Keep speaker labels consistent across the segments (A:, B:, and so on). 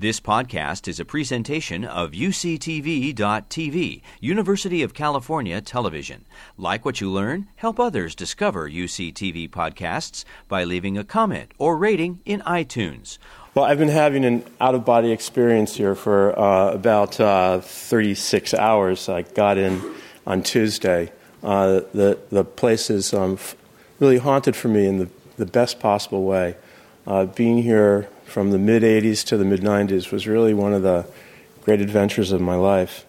A: This podcast is a presentation of UCTV.tv, University of California Television. Like what you learn? Help others discover UCTV podcasts by leaving a comment or rating in iTunes.
B: Well, I've been having an out of body experience here for uh, about uh, 36 hours. I got in on Tuesday. Uh, the, the place is um, really haunted for me in the, the best possible way. Uh, being here from the mid 80s to the mid 90s was really one of the great adventures of my life.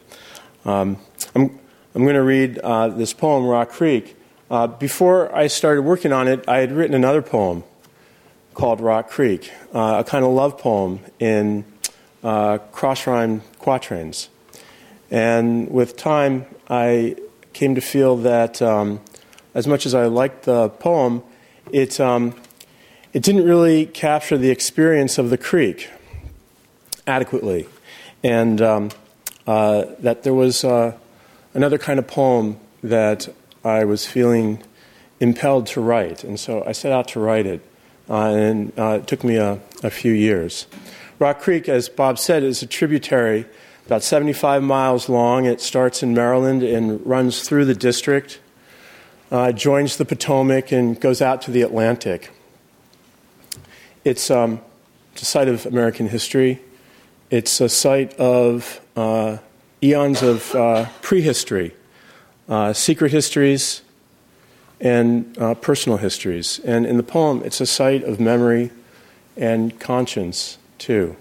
B: Um, I'm, I'm going to read uh, this poem, Rock Creek. Uh, before I started working on it, I had written another poem called Rock Creek, uh, a kind of love poem in uh, cross rhyme quatrains. And with time, I came to feel that um, as much as I liked the poem, it, um, it didn't really capture the experience of the creek adequately. And um, uh, that there was uh, another kind of poem that I was feeling impelled to write. And so I set out to write it. Uh, and uh, it took me a, a, few years. Rock Creek, as Bob said, is a tributary about 75 miles long. It starts in Maryland and runs through the district, uh, joins the Potomac, and goes out to the Atlantic. It's, um, it's a site of American history. It's a site of uh, eons of uh, prehistory, uh, secret histories, and uh, personal histories. And in the poem, it's a site of memory and conscience, too.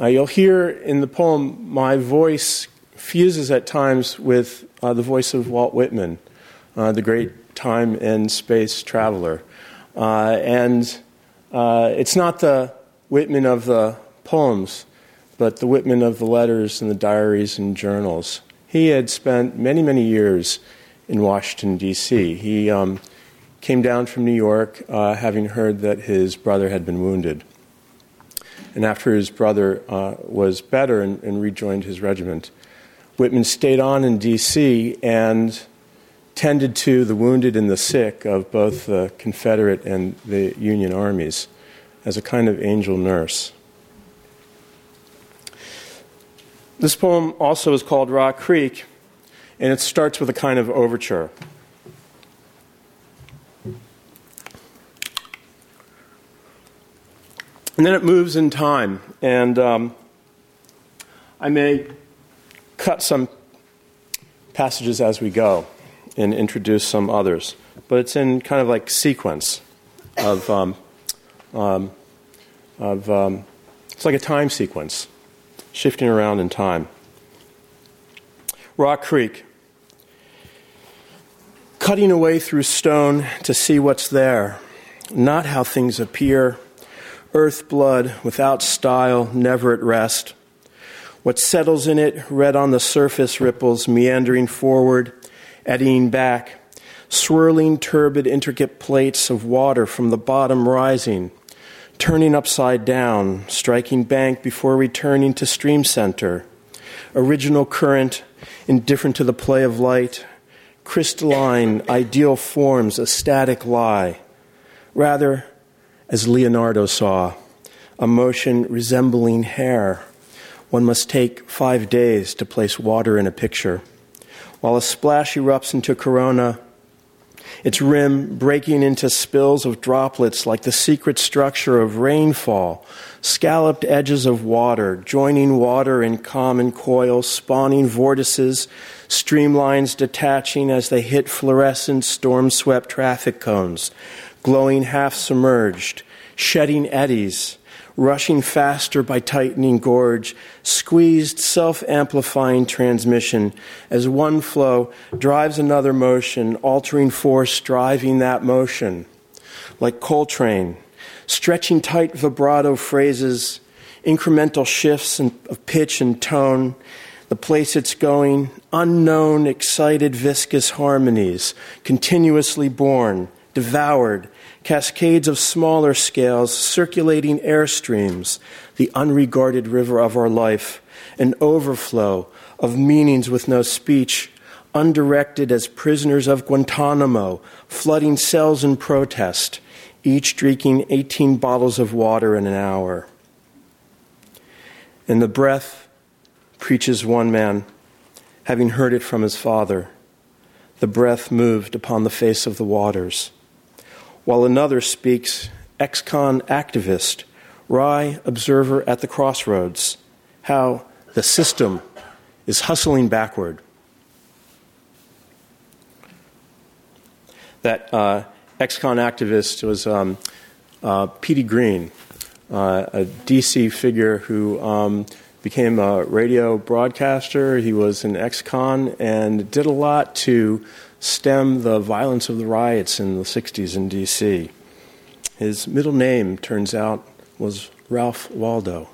B: Uh, you'll hear in the poem my voice fuses at times with uh, the voice of Walt Whitman, the great time and space traveler. and uh, it's not the Whitman of the poems, but the Whitman of the letters and the diaries and journals. He had spent many, many years in Washington, D.C. He um, came down from New York uh, having heard that his brother had been wounded. And after his brother uh, was better and, and rejoined his regiment, Whitman stayed on in D.C. and tended to the wounded and the sick of both the Confederate and the Union armies as a kind of angel nurse. This poem also is called Rock Creek, and it starts with a kind of overture. And then it moves in time, and um, I may cut some passages as we go and introduce some others. But it's in kind of like sequence of, um, um, of um, it's like a time sequence, shifting around in time. Rock Creek. Cutting away through stone to see what's there, not how things appear. Earth blood without style, never at rest. What settles in it, red on the surface ripples, meandering forward eddying back, swirling, turbid, intricate plates of water from the bottom rising, turning upside down, striking bank before returning to stream center. Original current, indifferent to the play of light, crystalline, ideal forms, a static lie. Rather, as Leonardo saw, a motion resembling hair. One must take five days to place water in a picture while a splash erupts into corona, its rim breaking into spills of droplets like the secret structure of rainfall, scalloped edges of water, joining water in common coils, spawning vortices, streamlines detaching as they hit fluorescent storm swept traffic cones, glowing half submerged, shedding eddies, rushing faster by tightening gorge, squeezed self amplifying transmission as one flow drives another motion, altering force driving that motion. Like Coltrane, stretching tight vibrato phrases, incremental shifts of pitch and tone, the place it's going, unknown, excited, viscous harmonies, continuously born, devoured, cascades of smaller scales, circulating air streams, the unregarded river of our life, an overflow of meanings with no speech, undirected as prisoners of Guantanamo, flooding cells in protest, each drinking 18 bottles of water in an hour. In the breath preaches one man, having heard it from his father. The breath moved upon the face of the waters. While another speaks, ex con activist, wry observer at the crossroads, how the system is hustling backward. That uh, ex con activist was um, uh, Petey Greene, uh, a DC figure who um, became a radio broadcaster. He was an ex con and did a lot to stem the violence of the riots in the 60s in DC. His middle name, turns out, was Ralph Waldo.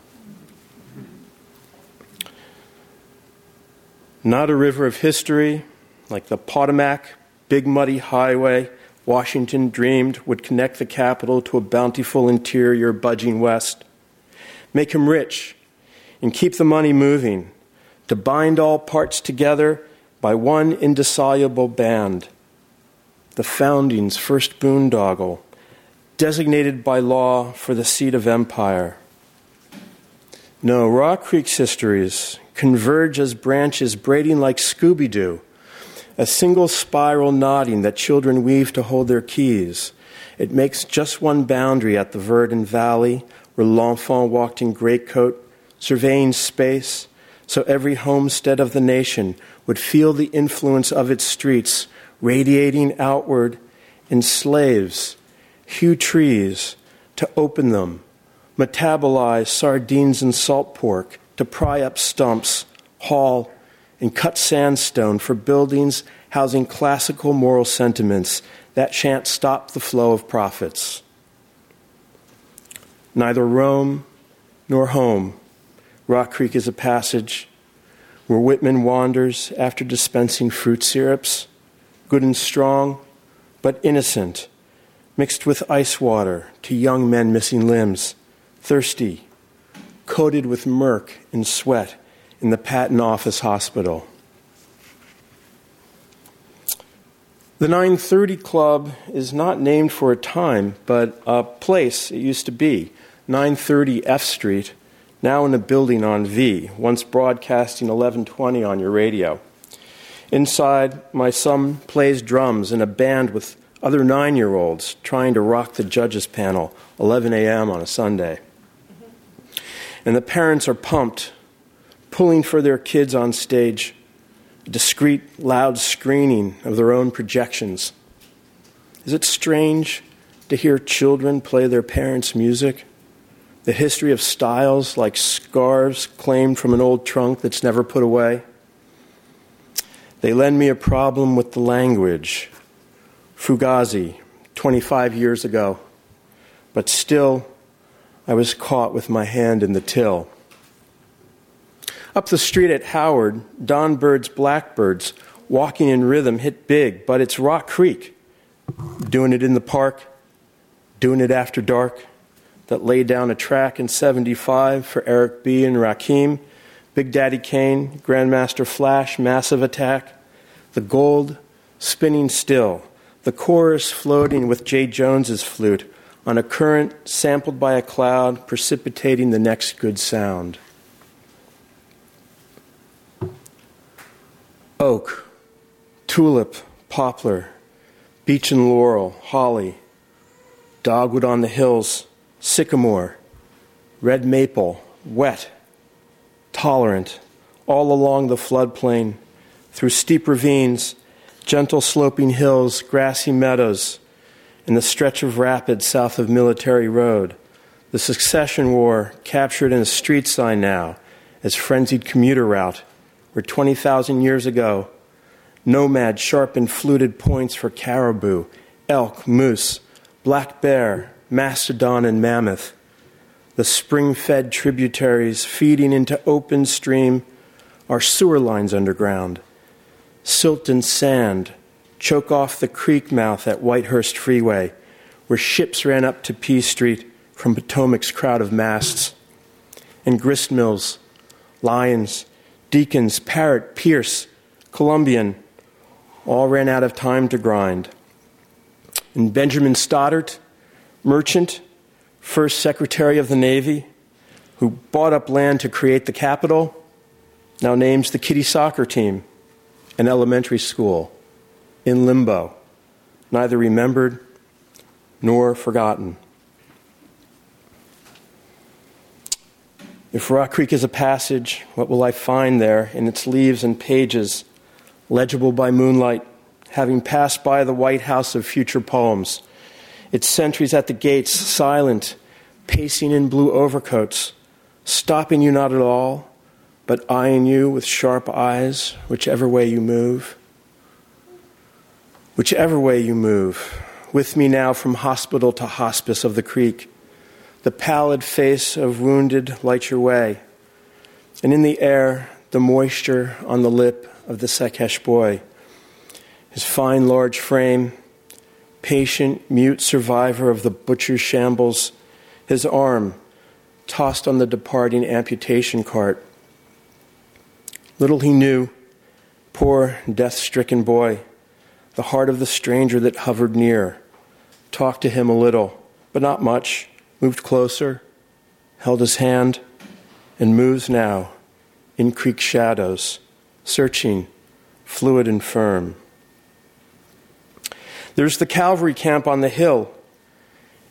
B: Not a river of history like the Potomac, big muddy highway Washington dreamed would connect the capital to a bountiful interior budging west. Make him rich and keep the money moving, to bind all parts together by one indissoluble band. The founding's first boondoggle, designated by law for the seat of empire. No, Rock Creek's histories converge as branches braiding like Scooby Doo, a single spiral knotting that children weave to hold their keys. It makes just one boundary at the Verdant Valley, where L'Enfant walked in greatcoat surveying space, so every homestead of the nation would feel the influence of its streets radiating outward in slaves, hew trees to open them, metabolize sardines and salt pork to pry up stumps, haul, and cut sandstone for buildings housing classical moral sentiments that shan't stop the flow of profits. Neither Rome nor home Rock Creek is a passage where Whitman wanders after dispensing fruit syrups, good and strong, but innocent, mixed with ice water to young men missing limbs, thirsty, coated with murk and sweat in the patent office hospital. The 930 Club is not named for a time, but a place it used to be, 930 F Street now in a building on V, once broadcasting 1120 on your radio. Inside, my son plays drums in a band with other nine year olds trying to rock the judges panel 11 a.m. on a Sunday. And the parents are pumped, pulling for their kids on stage, discreet, loud screening of their own projections. Is it strange to hear children play their parents' music? The history of styles like scarves claimed from an old trunk that's never put away. They lend me a problem with the language. Fugazi, 25 years ago. But still, I was caught with my hand in the till. Up the street at Howard, Don Byrd's Blackbyrds, walking in rhythm, hit big, but it's Rock Creek. Doing it in the park, doing it after dark that laid down a track in 75 for Eric B. and Rakim, Big Daddy Kane, Grandmaster Flash, Massive Attack, The Gold, Spinning Still, the chorus floating with Jay Jones's flute on a current sampled by a cloud precipitating the next good sound. Oak, tulip, poplar, beech and laurel, holly, dogwood on the hills, sycamore, red maple, wet, tolerant, all along the floodplain, through steep ravines, gentle sloping hills, grassy meadows, and the stretch of rapids south of Military Road. The succession war captured in a street sign now as frenzied commuter route, where 20,000 years ago, nomad sharpened fluted points for caribou, elk, moose, black bear, mastodon and mammoth, the spring fed tributaries feeding into open stream are sewer lines underground. Silt and sand choke off the creek mouth at Whitehurst Freeway, where ships ran up to P Street from Potomac's crowd of masts. And grist mills, Lyons, Deacons, Parrott, Pierce, Columbian, all ran out of time to grind. And Benjamin Stoddert, merchant, first Secretary of the Navy, who bought up land to create the capital, now names the kitty soccer team an elementary school in limbo, neither remembered nor forgotten. If Rock Creek is a passage, what will I find there in its leaves and pages, legible by moonlight, having passed by the White House of future poems? Its sentries at the gates, silent, pacing in blue overcoats, stopping you not at all, but eyeing you with sharp eyes, whichever way you move. Whichever way you move, with me now from hospital to hospice of the creek, the pallid face of wounded light your way, and in the air, the moisture on the lip of the Secesh boy, his fine, large frame, patient, mute survivor of the butcher's shambles, his arm tossed on the departing amputation cart. Little he knew, poor death stricken boy, the heart of the stranger that hovered near, talked to him a little, but not much, moved closer, held his hand, and moves now in creek shadows, searching, fluid and firm. There's the cavalry camp on the hill,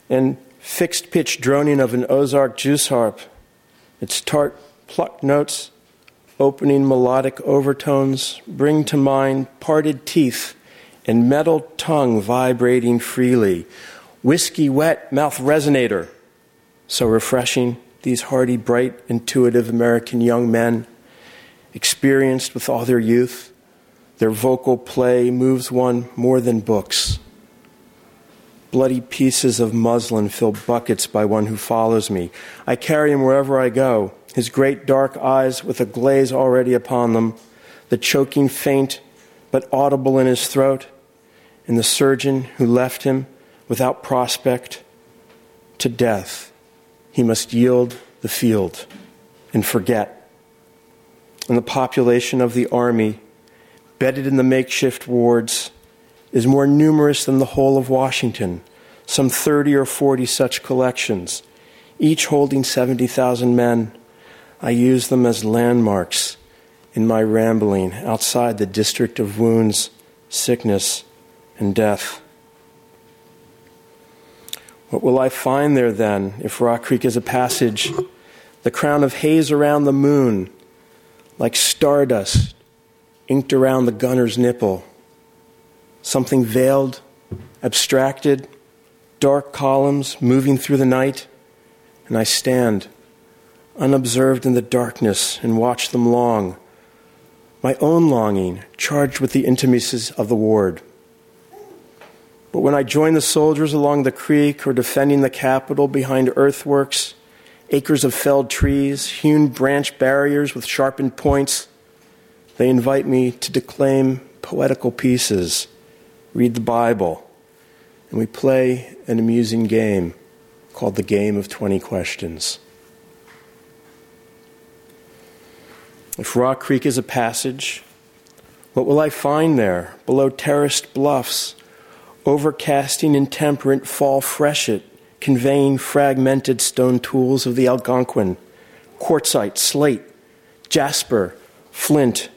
B: and fixed pitch droning of an Ozark juice harp, its tart plucked notes opening melodic overtones bring to mind parted teeth and metal tongue vibrating freely. Whiskey wet mouth resonator. So refreshing, these hardy, bright, intuitive American young men, experienced with all their youth, their vocal play moves one more than books. Bloody pieces of muslin fill buckets by one who follows me. I carry him wherever I go his great dark eyes with a glaze already upon them, the choking faint but audible in his throat, and the surgeon who left him without prospect to death. He must yield the field and forget. And the population of the army, bedded in the makeshift wards, is more numerous than the whole of Washington, some 30 or 40 such collections, each holding 70,000 men. I use them as landmarks in my rambling outside the district of wounds, sickness, and death. What will I find there then if Rock Creek is a passage? The crown of haze around the moon, like stardust inked around the gunner's nipple. Something veiled, abstracted, dark columns moving through the night, and I stand unobserved in the darkness, and watch them long, my own longing charged with the intimacies of the ward. But when I join the soldiers along the creek or defending the capital behind earthworks, acres of felled trees, hewn branch barriers with sharpened points, they invite me to declaim poetical pieces, read the Bible, and we play an amusing game called the Game of 20 Questions. If Rock Creek is a passage, what will I find there below terraced bluffs, overcasting intemperate fall freshet, conveying fragmented stone tools of the Algonquin, quartzite, slate, jasper, flint,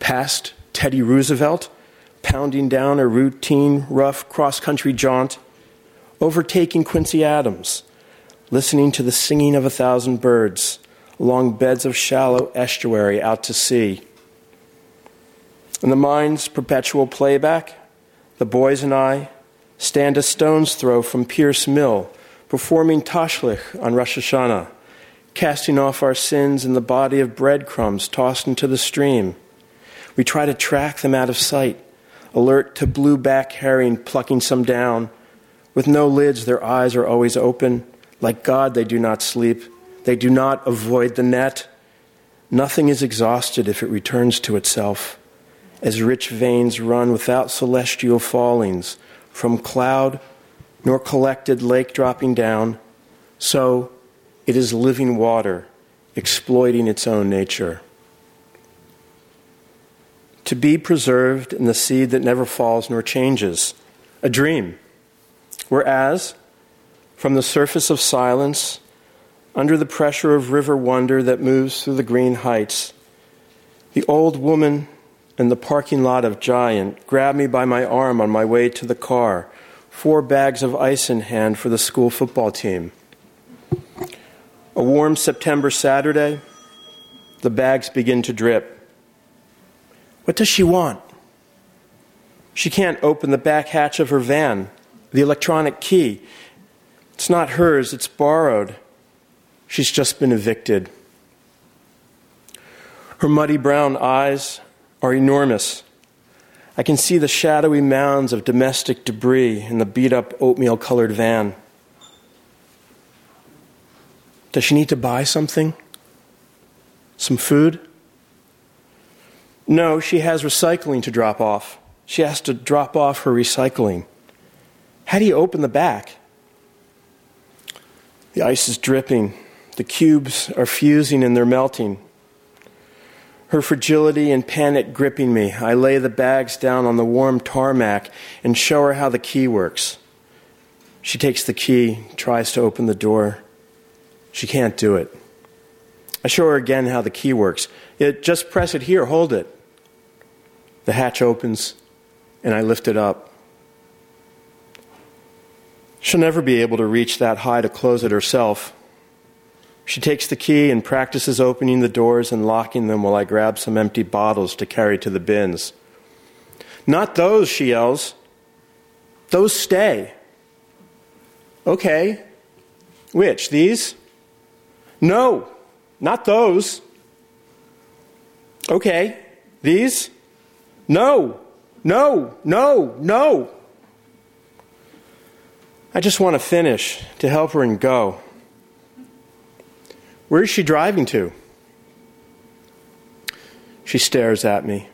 B: past Teddy Roosevelt, pounding down a routine, rough cross country jaunt, overtaking Quincy Adams, listening to the singing of a thousand birds along beds of shallow estuary out to sea. In the mind's perpetual playback, the boys and I stand a stone's throw from Pierce Mill, performing Tashlich on Rosh Hashanah, casting off our sins in the body of breadcrumbs tossed into the stream. We try to track them out of sight, alert to blue back herring plucking some down. With no lids, their eyes are always open. Like God, they do not sleep. They do not avoid the net. Nothing is exhausted if it returns to itself. As rich veins run without celestial fallings from cloud nor collected lake dropping down, so it is living water exploiting its own nature. To be preserved in the seed that never falls nor changes, a dream. Whereas, from the surface of silence, under the pressure of river wonder that moves through the green heights. The old woman in the parking lot of Giant grabbed me by my arm on my way to the car, four bags of ice in hand for the school football team. A warm September Saturday, the bags begin to drip. What does she want? She can't open the back hatch of her van, the electronic key. It's not hers, it's borrowed. She's just been evicted. Her muddy brown eyes are enormous. I can see the shadowy mounds of domestic debris in the beat up oatmeal colored van. Does she need to buy something? Some food? No, she has recycling to drop off. She has to drop off her recycling. How do you open the back? The ice is dripping. The cubes are fusing and they're melting. Her fragility and panic gripping me, I lay the bags down on the warm tarmac and show her how the key works. She takes the key, tries to open the door. She can't do it. I show her again how the key works. It, just press it here, hold it. The hatch opens, and I lift it up. She'll never be able to reach that high to close it herself. She takes the key and practices opening the doors and locking them while I grab some empty bottles to carry to the bins. Not those, she yells. Those stay. Okay. Which? These? No, not those. Okay. These? No, no, no, no. I just want to finish to help her and go. Where is she driving to? She stares at me.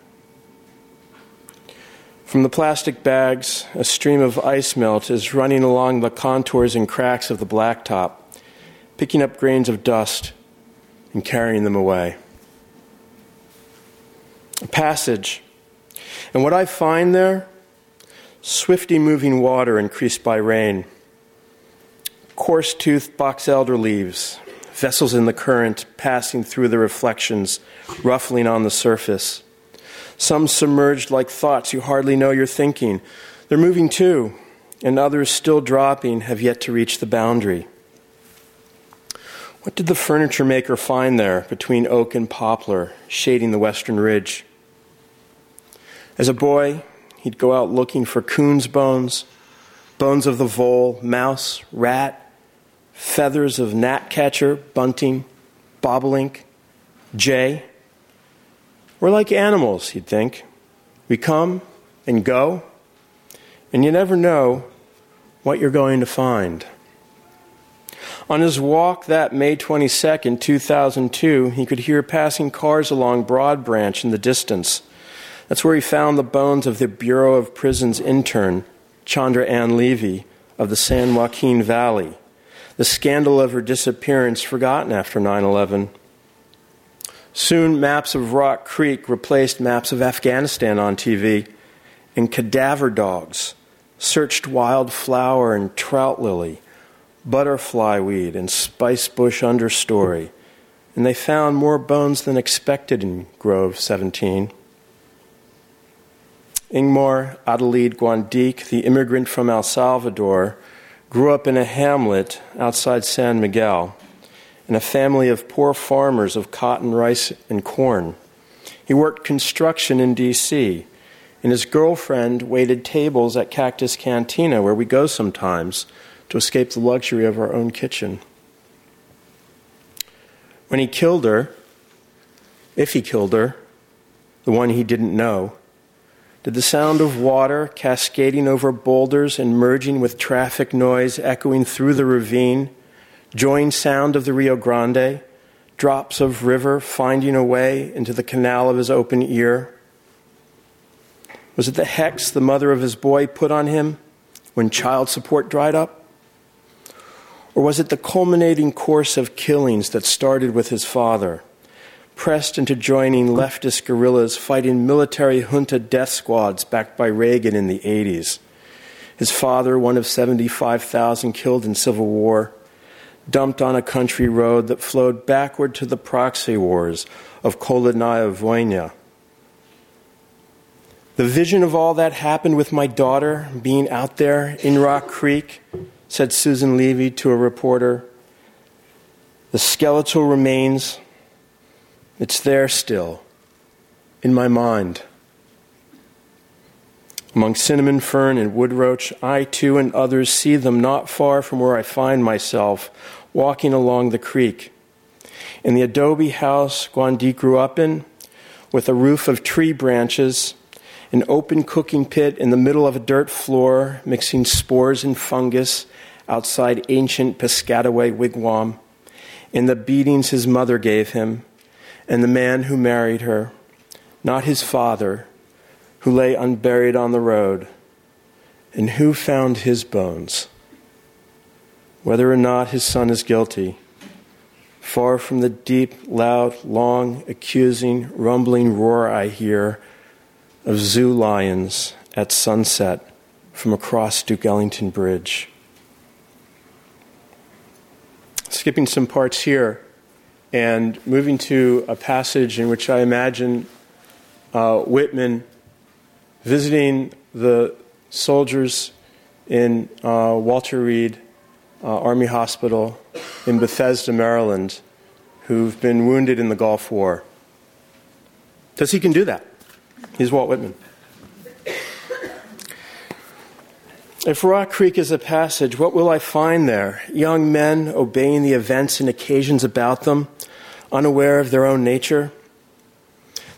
B: From the plastic bags, a stream of ice melt is running along the contours and cracks of the blacktop, picking up grains of dust and carrying them away. A passage. And what I find there? Swiftly moving water increased by rain, coarse toothed box elder leaves, vessels in the current passing through the reflections, ruffling on the surface. Some submerged like thoughts you hardly know you're thinking. They're moving too, and others still dropping have yet to reach the boundary. What did the furniture maker find there between oak and poplar, shading the western ridge? As a boy, he'd go out looking for coon's bones, bones of the vole, mouse, rat, feathers of gnatcatcher, bunting, bobolink, jay. We're like animals, he'd think. We come and go, and you never know what you're going to find. On his walk that May 22nd, 2002, he could hear passing cars along Broad Branch in the distance. That's where he found the bones of the Bureau of Prisons intern, Chandra Ann Levy, of the San Joaquin Valley the scandal of her disappearance forgotten after 9 11. Soon, maps of Rock Creek replaced maps of Afghanistan on TV, and cadaver dogs searched wildflower and trout lily, butterfly weed, and spice bush understory, and they found more bones than expected in Grove 17. Ingmar Adalid Guandique, the immigrant from El Salvador, grew up in a hamlet outside San Miguel in a family of poor farmers of cotton, rice, and corn. He worked construction in D.C., and his girlfriend waited tables at Cactus Cantina, where we go sometimes to escape the luxury of our own kitchen. When he killed her, if he killed her, the one he didn't know, did the sound of water cascading over boulders and merging with traffic noise echoing through the ravine join sound of the Rio Grande, drops of river finding a way into the canal of his open ear? Was it the hex the mother of his boy put on him when child support dried up? Or was it the culminating course of killings that started with his father? Pressed into joining leftist guerrillas fighting military junta death squads backed by Reagan in the 80s. His father, one of 75,000 killed in civil war, dumped on a country road that flowed backward to the proxy wars of Kholodnaya Voyna. The vision of all that happened with my daughter being out there in Rock Creek, said Susan Levy to a reporter. The skeletal remains, it's there still, in my mind. Among cinnamon fern and woodroach, I too and others see them not far from where I find myself, walking along the creek. In the adobe house Guandi grew up in, with a roof of tree branches, an open cooking pit in the middle of a dirt floor, mixing spores and fungus outside ancient Piscataway wigwam, in the beatings his mother gave him, and the man who married her, not his father, who lay unburied on the road, and who found his bones. Whether or not his son is guilty, far from the deep, loud, long, accusing, rumbling roar I hear of zoo lions at sunset from across Duke Ellington Bridge. Skipping some parts here and moving to a passage in which I imagine uh, Whitman visiting the soldiers in uh, Walter Reed uh, Army Hospital in Bethesda, Maryland, who've been wounded in the Gulf War. Because he can do that. He's Walt Whitman. If Rock Creek is a passage, what will I find there? Young men obeying the events and occasions about them, unaware of their own nature?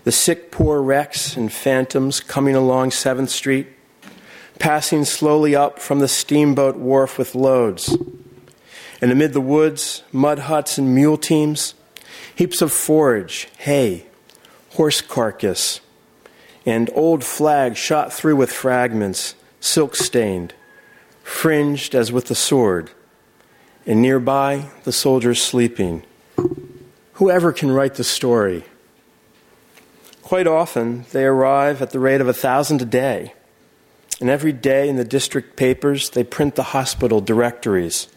B: The sick, poor wrecks and phantoms coming along 7th Street, passing slowly up from the steamboat wharf with loads. And amid the woods, mud huts and mule teams, heaps of forage, hay, horse carcass, and old flags shot through with fragments, silk stained, fringed as with the sword, and nearby the soldiers sleeping. Whoever can write the story? Quite often, they arrive at the rate of a thousand a day. And every day in the district papers, they print the hospital directories.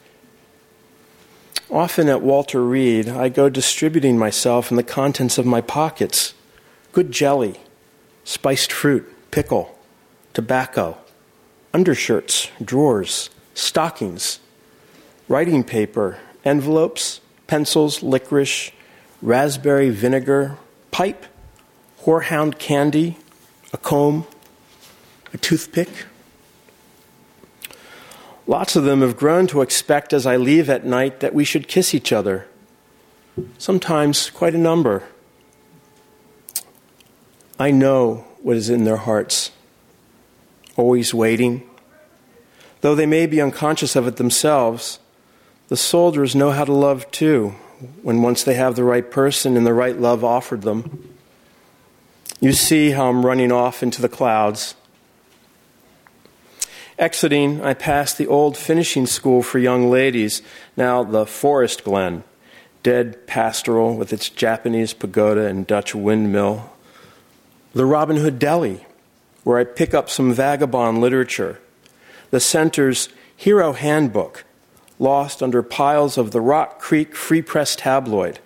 B: Often at Walter Reed, I go distributing myself and the contents of my pockets good jelly, spiced fruit, pickle, tobacco, undershirts, drawers, stockings, writing paper, envelopes, pencils, licorice, raspberry vinegar, pipe, horehound candy, a comb, a toothpick. Lots of them have grown to expect as I leave at night that we should kiss each other. Sometimes quite a number. I know what is in their hearts always waiting. Though they may be unconscious of it themselves, the soldiers know how to love too, when once they have the right person and the right love offered them. You see how I'm running off into the clouds. Exiting, I passed the old finishing school for young ladies, now the Forest Glen, dead pastoral with its Japanese pagoda and Dutch windmill. The Robin Hood Deli, where I pick up some vagabond literature, the center's Hero Handbook, lost under piles of the Rock Creek Free Press tabloid.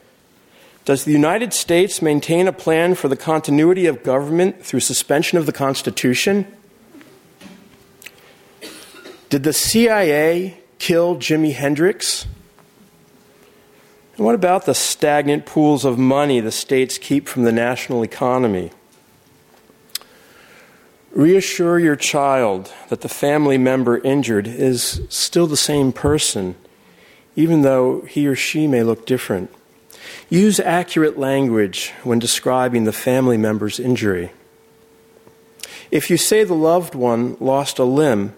B: Does the United States maintain a plan for the continuity of government through suspension of the Constitution? Did the CIA kill Jimi Hendrix? And what about the stagnant pools of money the states keep from the national economy? Reassure your child that the family member injured is still the same person, even though he or she may look different. Use accurate language when describing the family member's injury. If you say the loved one lost a limb,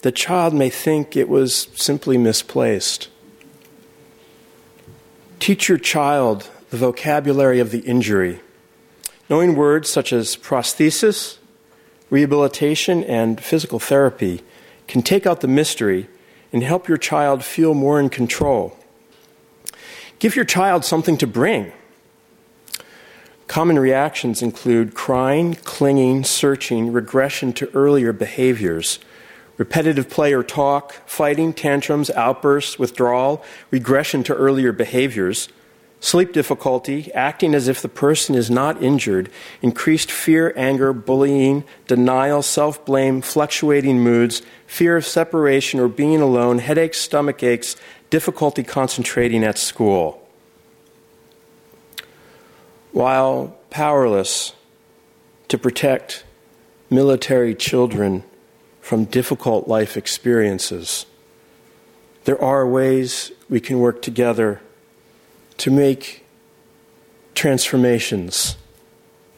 B: the child may think it was simply misplaced. Teach your child the vocabulary of the injury. Knowing words such as prosthesis, rehabilitation, and physical therapy can take out the mystery and help your child feel more in control. Give your child something to bring. Common reactions include crying, clinging, searching, regression to earlier behaviors, repetitive play or talk, fighting, tantrums, outbursts, withdrawal, regression to earlier behaviors, sleep difficulty, acting as if the person is not injured, increased fear, anger, bullying, denial, self blame, fluctuating moods, fear of separation or being alone, headaches, stomach aches, difficulty concentrating at school. While powerless to protect military children from difficult life experiences, there are ways we can work together to make transformations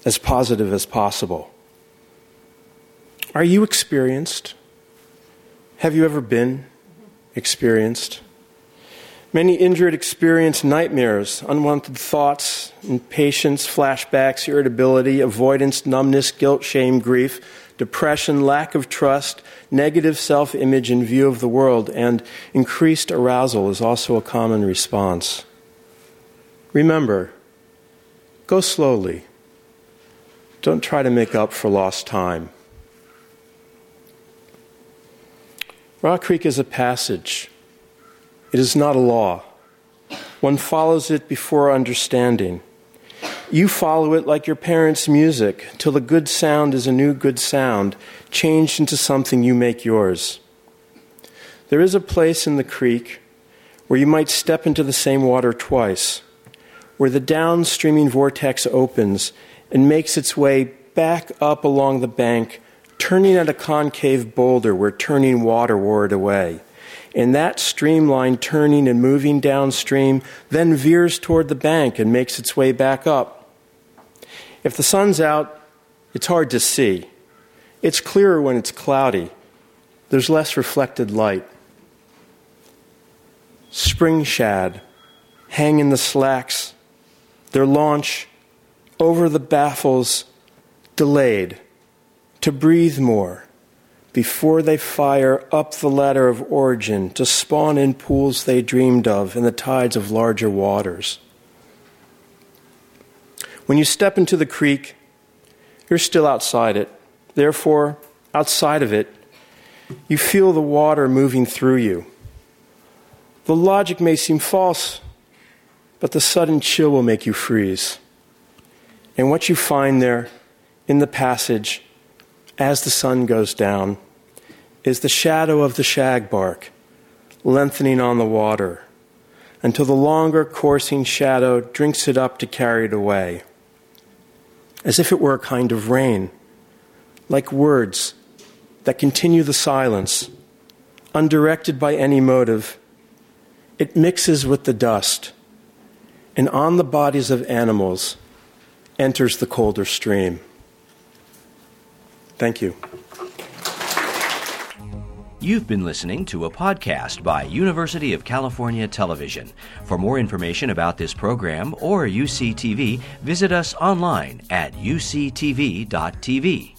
B: as positive as possible. Are you experienced? Have you ever been experienced? Many injured experience nightmares, unwanted thoughts, impatience, flashbacks, irritability, avoidance, numbness, guilt, shame, grief, depression, lack of trust, negative self image and view of the world, and increased arousal is also a common response. Remember, go slowly. Don't try to make up for lost time. Rock Creek is a passage, it is not a law. One follows it before understanding. You follow it like your parents' music, till the good sound is a new good sound, changed into something you make yours. There is a place in the creek where you might step into the same water twice where the downstreaming vortex opens and makes its way back up along the bank, turning at a concave boulder where turning water wore it away. And that streamline turning and moving downstream then veers toward the bank and makes its way back up. If the sun's out, it's hard to see. It's clearer when it's cloudy. There's less reflected light. Spring shad hang in the slacks their launch over the baffles delayed to breathe more before they fire up the ladder of origin to spawn in pools they dreamed of in the tides of larger waters. When you step into the creek, you're still outside it. Therefore, outside of it, you feel the water moving through you. The logic may seem false but the sudden chill will make you freeze. And what you find there in the passage as the sun goes down is the shadow of the shagbark lengthening on the water until the longer coursing shadow drinks it up to carry it away, as if it were a kind of rain, like words that continue the silence, undirected by any motive. It mixes with the dust and on the bodies of animals enters the colder stream. Thank you.
A: You've been listening to a podcast by University of California Television. For more information about this program or UCTV, visit us online at uctv.tv.